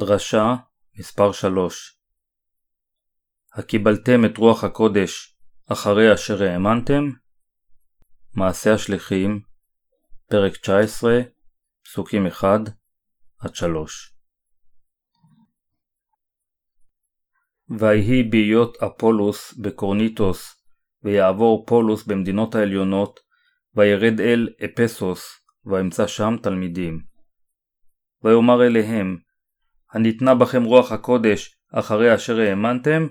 דרשה מספר 3 הקיבלתם את רוח הקודש אחרי אשר האמנתם? מעשה השליחים, פרק 19, פסוקים 1-3 ויהי בהיות אפולוס בקורניטוס, ויעבור פולוס במדינות העליונות, וירד אל אפסוס, וימצא שם תלמידים. ויאמר אליהם, הניתנה בכם רוח הקודש אחרי אשר האמנתם?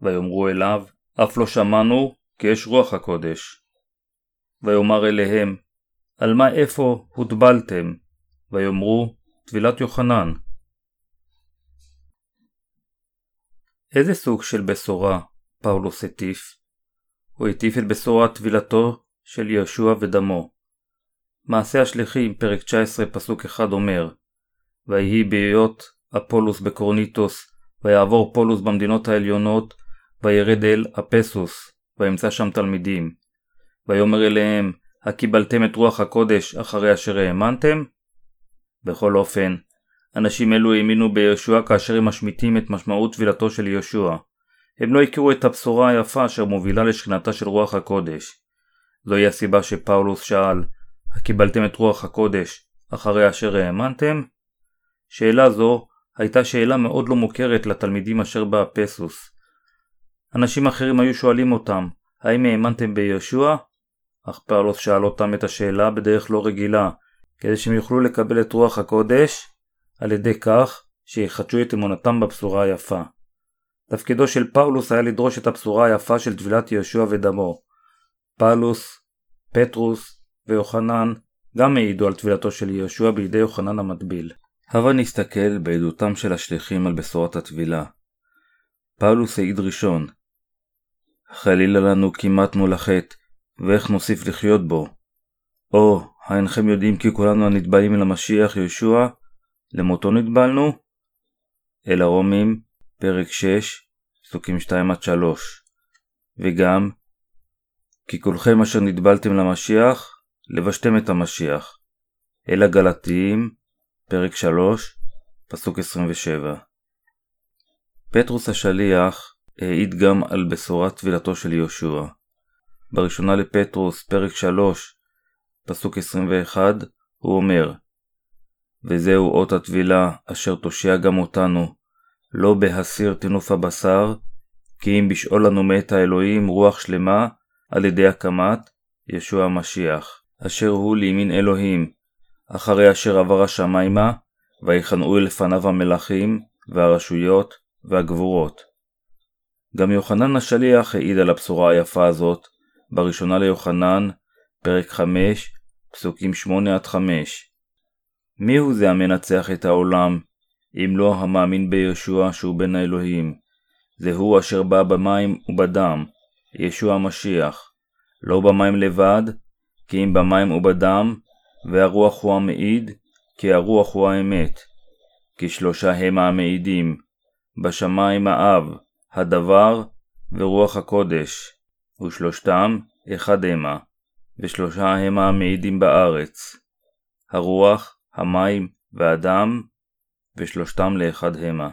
ויאמרו אליו, אף לא שמענו כי יש רוח הקודש. ויאמר אליהם, על מה איפה הוטבלתם? ויאמרו, טבילת יוחנן. איזה סוג של בשורה פאולוס הטיף? הוא הטיף את בשורת טבילתו של יהושע ודמו. מעשה השליחים, פרק 19, פסוק 1 אומר, ויהי בהיות אפולוס בקורניטוס, ויעבור פולוס במדינות העליונות, וירד אל אפסוס, וימצא שם תלמידים. ויאמר אליהם, הקיבלתם את רוח הקודש אחרי אשר האמנתם? בכל אופן, אנשים אלו האמינו ביהושע כאשר הם משמיטים את משמעות טבילתו של יהושע. הם לא הכירו את הבשורה היפה אשר מובילה לשכינתה של רוח הקודש. זוהי הסיבה שפאולוס שאל, הקיבלתם את רוח הקודש אחרי אשר האמנתם? שאלה זו הייתה שאלה מאוד לא מוכרת לתלמידים אשר באפסוס. אנשים אחרים היו שואלים אותם, האם האמנתם ביהושע? אך פאולוס שאל אותם את השאלה בדרך לא רגילה, כדי שהם יוכלו לקבל את רוח הקודש, על ידי כך שיחדשו את אמונתם בבשורה היפה. תפקידו של פאולוס היה לדרוש את הבשורה היפה של טבילת יהושע ודמו. פאולוס, פטרוס ויוחנן גם העידו על טבילתו של יהושע בידי יוחנן המטביל. הבה נסתכל בעדותם של השליחים על בשורת הטבילה. פאולוס העיד ראשון חלילה לנו כי מתנו לחטא, ואיך נוסיף לחיות בו? או, האינכם יודעים כי כולנו הנתבעים אל המשיח יהושע, למותו נתבלנו? אל הרומים, פרק 6, פסוקים 2-3 וגם, כי כולכם אשר נתבלתם למשיח, לבשתם את המשיח. אל הגלתיים, פרק 3, פסוק 27. פטרוס השליח העיד גם על בשורת טבילתו של יהושע. בראשונה לפטרוס, פרק 3, פסוק 21, הוא אומר וזהו אות הטבילה אשר תושיע גם אותנו, לא בהסיר טינוף הבשר, כי אם בשאול לנו מאת האלוהים רוח שלמה על ידי הקמת ישוע המשיח, אשר הוא לימין אלוהים, אחרי אשר עבר השמיימה, ויכנעו לפניו המלכים, והרשויות, והגבורות. גם יוחנן השליח העיד על הבשורה היפה הזאת, בראשונה ליוחנן, פרק 5, פסוקים 8-5. הוא זה המנצח את העולם, אם לא המאמין בישוע שהוא בן האלוהים? זהו אשר בא במים ובדם, ישוע המשיח, לא במים לבד, כי אם במים ובדם, והרוח הוא המעיד, כי הרוח הוא האמת. כי שלושה הם המעידים, בשמיים האב, הדבר ורוח הקודש, ושלושתם אחד המה, ושלושה הם המעידים בארץ, הרוח, המים והדם, ושלושתם לאחד המה.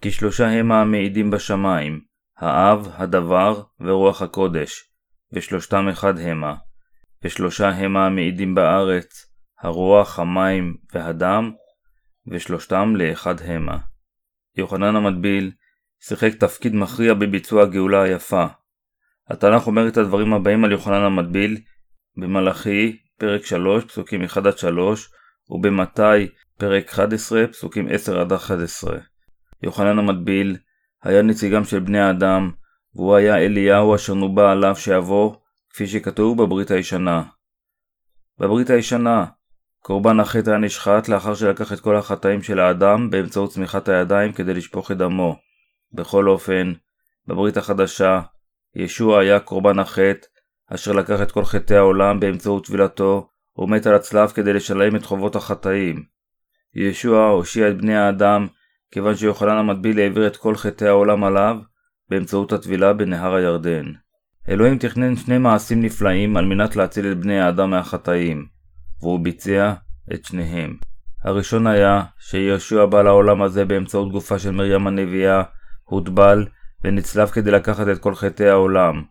כי שלושה המה המעידים בשמיים, האב, הדבר ורוח הקודש, ושלושתם אחד המה, ושלושה המה המעידים בארץ, הרוח, המים והדם, ושלושתם לאחד המה. יוחנן המטביל שיחק תפקיד מכריע בביצוע הגאולה היפה. התנ"ך אומר את הדברים הבאים על יוחנן המטביל במלאכי, פרק 3, פסוקים 1-3, ובמתי, פרק 11, פסוקים 10-11. יוחנן המטביל היה נציגם של בני האדם, והוא היה אליהו אשר נובע עליו שיבוא, כפי שכתוב בברית הישנה. בברית הישנה, קורבן החטא היה נשחט לאחר שלקח את כל החטאים של האדם באמצעות צמיחת הידיים כדי לשפוך את דמו. בכל אופן, בברית החדשה, ישוע היה קורבן החטא, אשר לקח את כל חטאי העולם באמצעות טבילתו, ומת על הצלב כדי לשלם את חובות החטאים. ישוע הושיע את בני האדם, כיוון שיוחנן המטביל העביר את כל חטאי העולם עליו, באמצעות הטבילה בנהר הירדן. אלוהים תכנן שני מעשים נפלאים על מנת להציל את בני האדם מהחטאים, והוא ביצע את שניהם. הראשון היה שיהושע בא לעולם הזה באמצעות גופה של מרים הנביאה, הוטבל ונצלב כדי לקחת את כל חטאי העולם.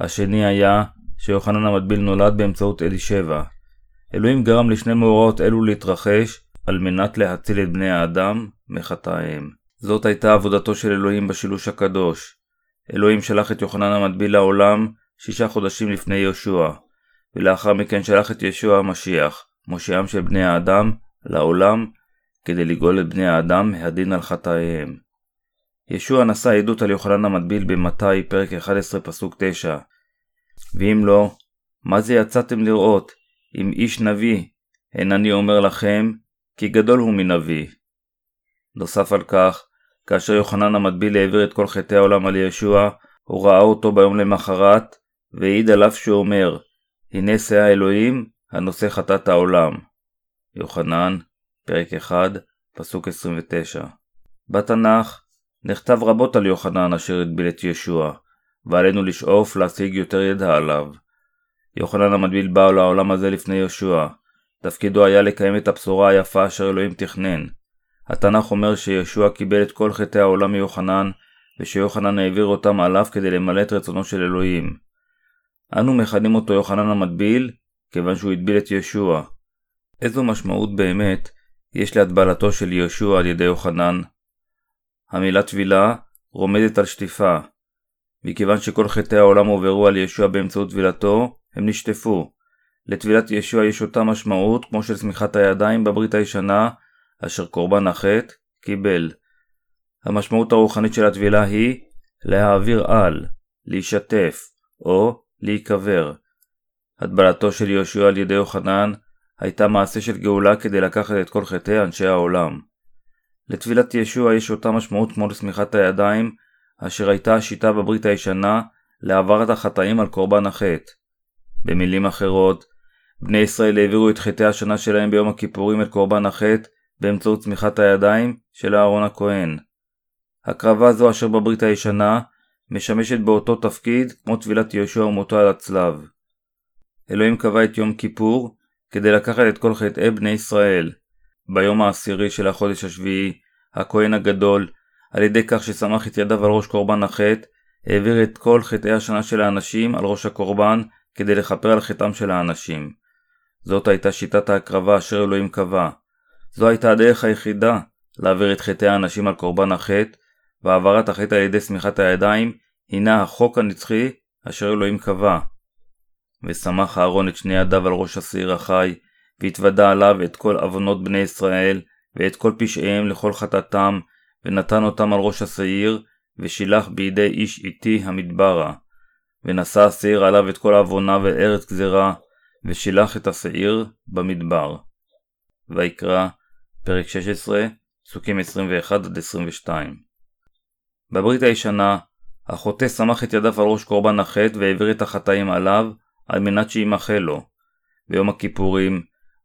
השני היה שיוחנן המטביל נולד באמצעות אלישבע. אלוהים גרם לשני מאורעות אלו להתרחש על מנת להציל את בני האדם מחטאיהם. זאת הייתה עבודתו של אלוהים בשילוש הקדוש. אלוהים שלח את יוחנן המטביל לעולם שישה חודשים לפני יהושע, ולאחר מכן שלח את ישוע המשיח, מושיעם של בני האדם, לעולם, כדי לגאול את בני האדם מהדין על חטאיהם. ישוע נשא עדות על יוחנן המטביל במתי, פרק 11, פסוק 9. ואם לא, מה זה יצאתם לראות, אם איש נביא, הן אני אומר לכם, כי גדול הוא מנביא. נוסף על כך, כאשר יוחנן המטביל העביר את כל חטאי העולם על ישוע, הוא ראה אותו ביום למחרת, והעיד עליו שאומר, הנה שא האלוהים, הנושא חטאת העולם. יוחנן, פרק 1, פסוק 29. בתנ"ך נכתב רבות על יוחנן אשר הטביל את ישוע, ועלינו לשאוף להשיג יותר ידע עליו. יוחנן המטביל בא לעולם הזה לפני ישוע. תפקידו היה לקיים את הבשורה היפה אשר אלוהים תכנן. התנ"ך אומר שישוע קיבל את כל חטאי העולם מיוחנן, ושיוחנן העביר אותם עליו כדי למלא את רצונו של אלוהים. אנו מכנים אותו יוחנן המטביל, כיוון שהוא הטביל את ישוע. איזו משמעות באמת יש להטבלתו של יהושע על ידי יוחנן? המילה טבילה רומזת על שטיפה. מכיוון שכל חטאי העולם עוברו על ישוע באמצעות טבילתו, הם נשטפו. לטבילת ישוע יש אותה משמעות כמו של צמיחת הידיים בברית הישנה, אשר קורבן החטא קיבל. המשמעות הרוחנית של הטבילה היא להעביר על, להישטף, או להיקבר. הטבלתו של יהושע על ידי יוחנן הייתה מעשה של גאולה כדי לקחת את כל חטאי אנשי העולם. לטבילת ישוע יש אותה משמעות כמו לשמיכת הידיים, אשר הייתה השיטה בברית הישנה להעברת החטאים על קורבן החטא. במילים אחרות, בני ישראל העבירו את חטאי השנה שלהם ביום הכיפורים את קורבן החטא באמצעות צמיחת הידיים של אהרון הכהן. הקרבה זו אשר בברית הישנה משמשת באותו תפקיד כמו טבילת יהושע ומותו על הצלב. אלוהים קבע את יום כיפור כדי לקחת את כל חטאי בני ישראל. ביום העשירי של החודש השביעי, הכהן הגדול, על ידי כך שסמך את ידיו על ראש קורבן החטא, העביר את כל חטאי השנה של האנשים על ראש הקורבן כדי לכפר על חטאם של האנשים. זאת הייתה שיטת ההקרבה אשר אלוהים קבע. זו הייתה הדרך היחידה להעביר את חטאי האנשים על קורבן החטא, והעברת החטא על ידי סמיכת הידיים הינה החוק הנצחי אשר אלוהים קבע. ושמח אהרון את שני ידיו על ראש השעיר החי, והתוודה עליו את כל עוונות בני ישראל, ואת כל פשעיהם לכל חטאתם, ונתן אותם על ראש השעיר, ושילח בידי איש איתי המדברה. ונשא השעיר עליו את כל עווניו וארץ גזרה, ושילח את השעיר במדבר. ויקרא, פרק 16, פסוקים 21-22. בברית הישנה, החוטא סמך את ידיו על ראש קורבן החטא והעביר את החטאים עליו, על מנת שימחה לו. ביום הכיפורים,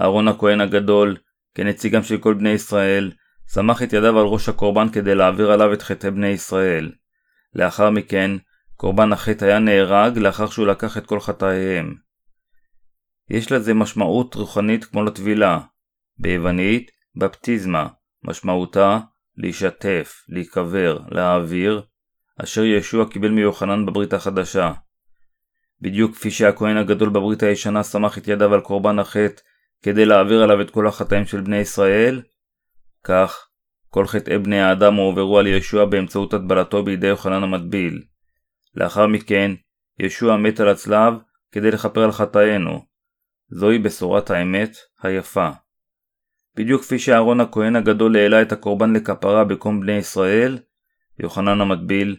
אהרון הכהן הגדול, כנציגם של כל בני ישראל, סמך את ידיו על ראש הקורבן כדי להעביר עליו את חטאי בני ישראל. לאחר מכן, קורבן החטא היה נהרג לאחר שהוא לקח את כל חטאיהם. יש לזה משמעות רוחנית כמו לטבילה. ביוונית, בפטיזמה, משמעותה להישטף, להיקבר, להעביר, אשר ישוע קיבל מיוחנן בברית החדשה. בדיוק כפי שהכהן הגדול בברית הישנה סמך את ידיו על קורבן החטא כדי להעביר עליו את כל החטאים של בני ישראל, כך כל חטאי בני האדם הועברו על ישוע באמצעות הטבלתו בידי יוחנן המטביל. לאחר מכן, ישוע מת על הצלב כדי לכפר על חטאינו. זוהי בשורת האמת היפה. בדיוק כפי שאהרון הכהן הגדול העלה את הקורבן לכפרה בקום בני ישראל, יוחנן המטביל,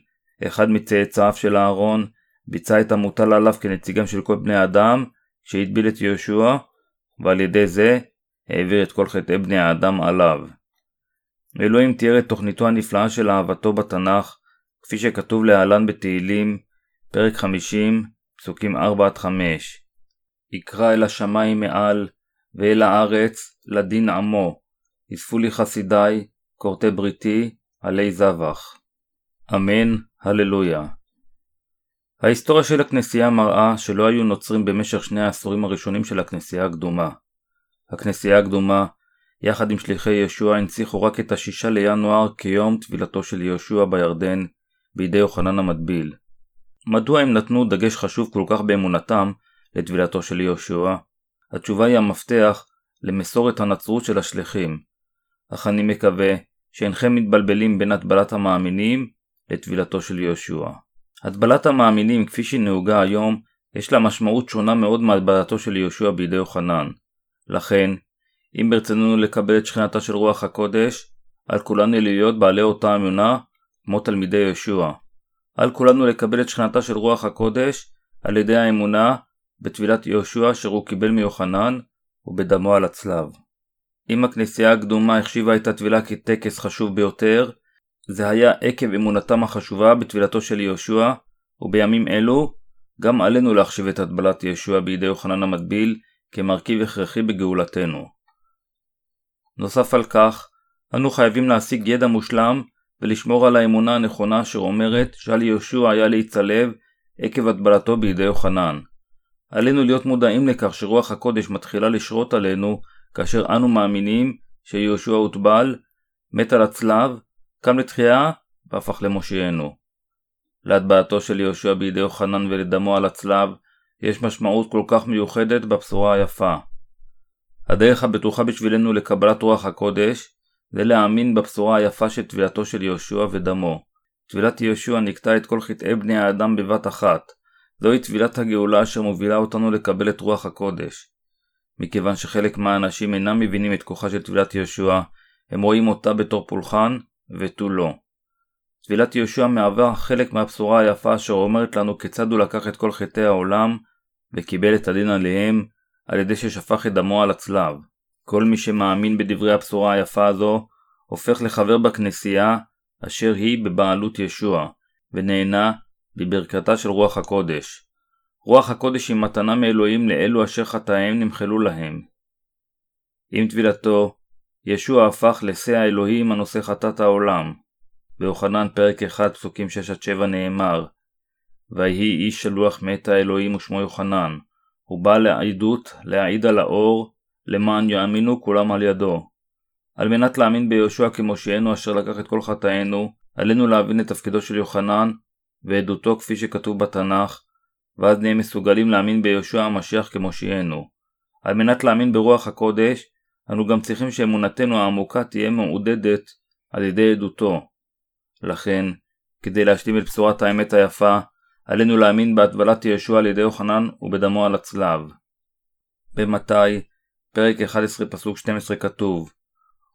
אחד מצאצאיו של אהרון, ביצע את המוטל עליו כנציגם של כל בני האדם, שהטביל את יהושע, ועל ידי זה העביר את כל חטאי בני האדם עליו. אלוהים תיאר את תוכניתו הנפלאה של אהבתו בתנ"ך, כפי שכתוב להלן בתהילים, פרק 50, פסוקים 4-5. יקרא אל השמיים מעל, ואל הארץ, לדין עמו. אספו לי חסידיי, כורתי בריתי, עלי זבח. אמן, הללויה. ההיסטוריה של הכנסייה מראה שלא היו נוצרים במשך שני העשורים הראשונים של הכנסייה הקדומה. הכנסייה הקדומה יחד עם שליחי יהושע הנציחו רק את השישה לינואר כיום טבילתו של יהושע בירדן בידי יוחנן המטביל. מדוע הם נתנו דגש חשוב כל כך באמונתם לטבילתו של יהושע? התשובה היא המפתח למסורת הנצרות של השליחים. אך אני מקווה שאינכם מתבלבלים בין הטבלת המאמינים לטבילתו של יהושע. הטבלת המאמינים כפי שהיא נהוגה היום יש לה משמעות שונה מאוד מהטבלתו של יהושע בידי יוחנן. לכן, אם ברצוננו לקבל את שכינתה של רוח הקודש, על כולנו להיות בעלי אותה אמונה כמו תלמידי יהושע. על כולנו לקבל את שכינתה של רוח הקודש על ידי האמונה בטבילת יהושע אשר הוא קיבל מיוחנן ובדמו על הצלב. אם הכנסייה הקדומה החשיבה את הטבילה כטקס חשוב ביותר, זה היה עקב אמונתם החשובה בטבילתו של יהושע, ובימים אלו גם עלינו להחשיב את הטבלת יהושע בידי יוחנן המטביל כמרכיב הכרחי בגאולתנו. נוסף על כך, אנו חייבים להשיג ידע מושלם ולשמור על האמונה הנכונה אשר אומרת שעל יהושע היה להצלב עקב הטבלתו בידי יוחנן. עלינו להיות מודעים לכך שרוח הקודש מתחילה לשרות עלינו כאשר אנו מאמינים שיהושע הוטבל, מת על הצלב, קם לתחייה והפך למושיענו. להטבעתו של יהושע בידי יוחנן ולדמו על הצלב יש משמעות כל כך מיוחדת בבשורה היפה. הדרך הבטוחה בשבילנו לקבלת רוח הקודש זה להאמין בבשורה היפה של טבילתו של יהושע ודמו. טבילת יהושע נקטע את כל חטאי בני האדם בבת אחת. זוהי טבילת הגאולה אשר מובילה אותנו לקבל את רוח הקודש. מכיוון שחלק מהאנשים אינם מבינים את כוחה של טבילת יהושע, הם רואים אותה בתור פולחן ותו לא. טבילת יהושע מהווה חלק מהבשורה היפה אשר אומרת לנו כיצד הוא לקח את כל חטאי העולם וקיבל את הדין עליהם על ידי ששפך את דמו על הצלב. כל מי שמאמין בדברי הבשורה היפה הזו הופך לחבר בכנסייה אשר היא בבעלות ישוע ונהנה בברכתה של רוח הקודש. רוח הקודש היא מתנה מאלוהים לאלו אשר חטאיהם נמחלו להם. עם טבילתו, ישוע הפך לשא האלוהים הנושא חטאת העולם. ביוחנן פרק 1 פסוקים 6-7 נאמר ויהי איש שלוח מאת האלוהים ושמו יוחנן, הוא בא לעדות, להעיד על האור, למען יאמינו כולם על ידו. על מנת להאמין ביהושע כמושיענו אשר לקח את כל חטאינו, עלינו להבין את תפקידו של יוחנן ועדותו כפי שכתוב בתנ"ך, ואז נהיה מסוגלים להאמין ביהושע המשיח כמושיענו. על מנת להאמין ברוח הקודש, אנו גם צריכים שאמונתנו העמוקה תהיה מעודדת על ידי עדותו. לכן, כדי להשלים את בשורת האמת היפה, עלינו להאמין בהטבלת יהושע על ידי יוחנן ובדמו על הצלב. במתי, פרק 11 פסוק 12 כתוב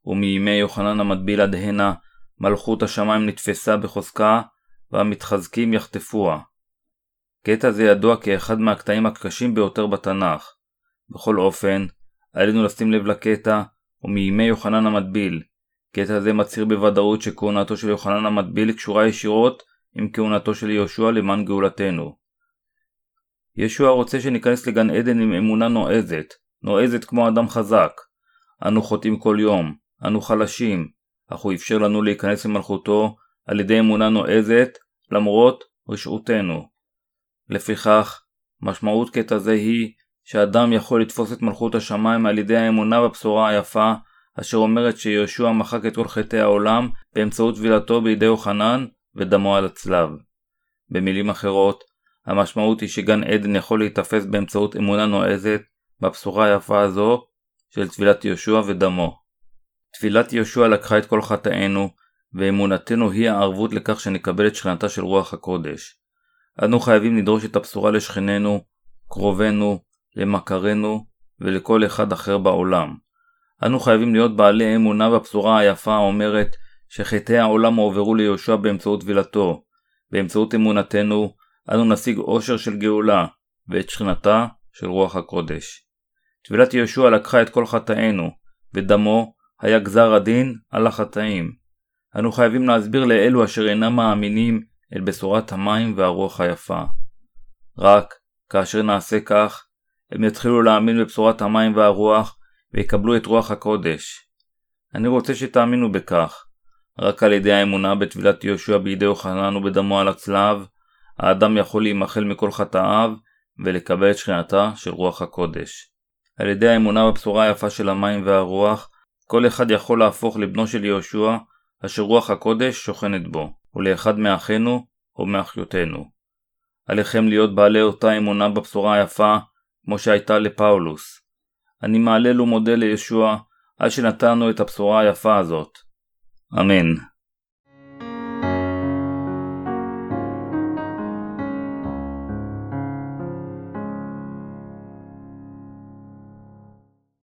ומימי יוחנן המטביל עד הנה מלכות השמיים נתפסה בחוזקה והמתחזקים יחטפוה. קטע זה ידוע כאחד מהקטעים הקשים ביותר בתנ"ך. בכל אופן, עלינו לשים לב לקטע ומימי יוחנן המטביל. קטע זה מצהיר בוודאות שכהונתו של יוחנן המטביל קשורה ישירות עם כהונתו של יהושע למען גאולתנו. ישוע רוצה שניכנס לגן עדן עם אמונה נועזת, נועזת כמו אדם חזק. אנו חוטאים כל יום, אנו חלשים, אך הוא אפשר לנו להיכנס למלכותו על ידי אמונה נועזת, למרות רשעותנו. לפיכך, משמעות קטע זה היא שאדם יכול לתפוס את מלכות השמיים על ידי האמונה בבשורה היפה, אשר אומרת שיהושע מחק את כל חטאי העולם באמצעות טבילתו בידי יוחנן ודמו על הצלב. במילים אחרות, המשמעות היא שגן עדן יכול להיתפס באמצעות אמונה נועזת בבשורה היפה הזו של טבילת יהושע ודמו. טבילת יהושע לקחה את כל חטאינו, ואמונתנו היא הערבות לכך שנקבל את שכנתה של רוח הקודש. אנו חייבים לדרוש את הבשורה לשכנינו, קרובינו, למכרינו ולכל אחד אחר בעולם. אנו חייבים להיות בעלי אמונה בבשורה היפה האומרת שחטאי העולם הועברו ליהושע באמצעות טבילתו. באמצעות אמונתנו, אנו נשיג אושר של גאולה, ואת שכנתה של רוח הקודש. טבילת יהושע לקחה את כל חטאינו, ודמו היה גזר הדין על החטאים. אנו חייבים להסביר לאלו אשר אינם מאמינים אל בשורת המים והרוח היפה. רק כאשר נעשה כך, הם יתחילו להאמין בבשורת המים והרוח ויקבלו את רוח הקודש. אני רוצה שתאמינו בכך. רק על ידי האמונה בטבילת יהושע בידי יוחנן ובדמו על הצלב, האדם יכול להימחל מכל חטאיו ולקבל את שכינתה של רוח הקודש. על ידי האמונה בבשורה היפה של המים והרוח, כל אחד יכול להפוך לבנו של יהושע, אשר רוח הקודש שוכנת בו, ולאחד מאחינו או מאחיותינו. עליכם להיות בעלי אותה אמונה בבשורה היפה, כמו שהייתה לפאולוס. אני מהלל ומודה לישוע, עד שנתנו את הבשורה היפה הזאת. אמן.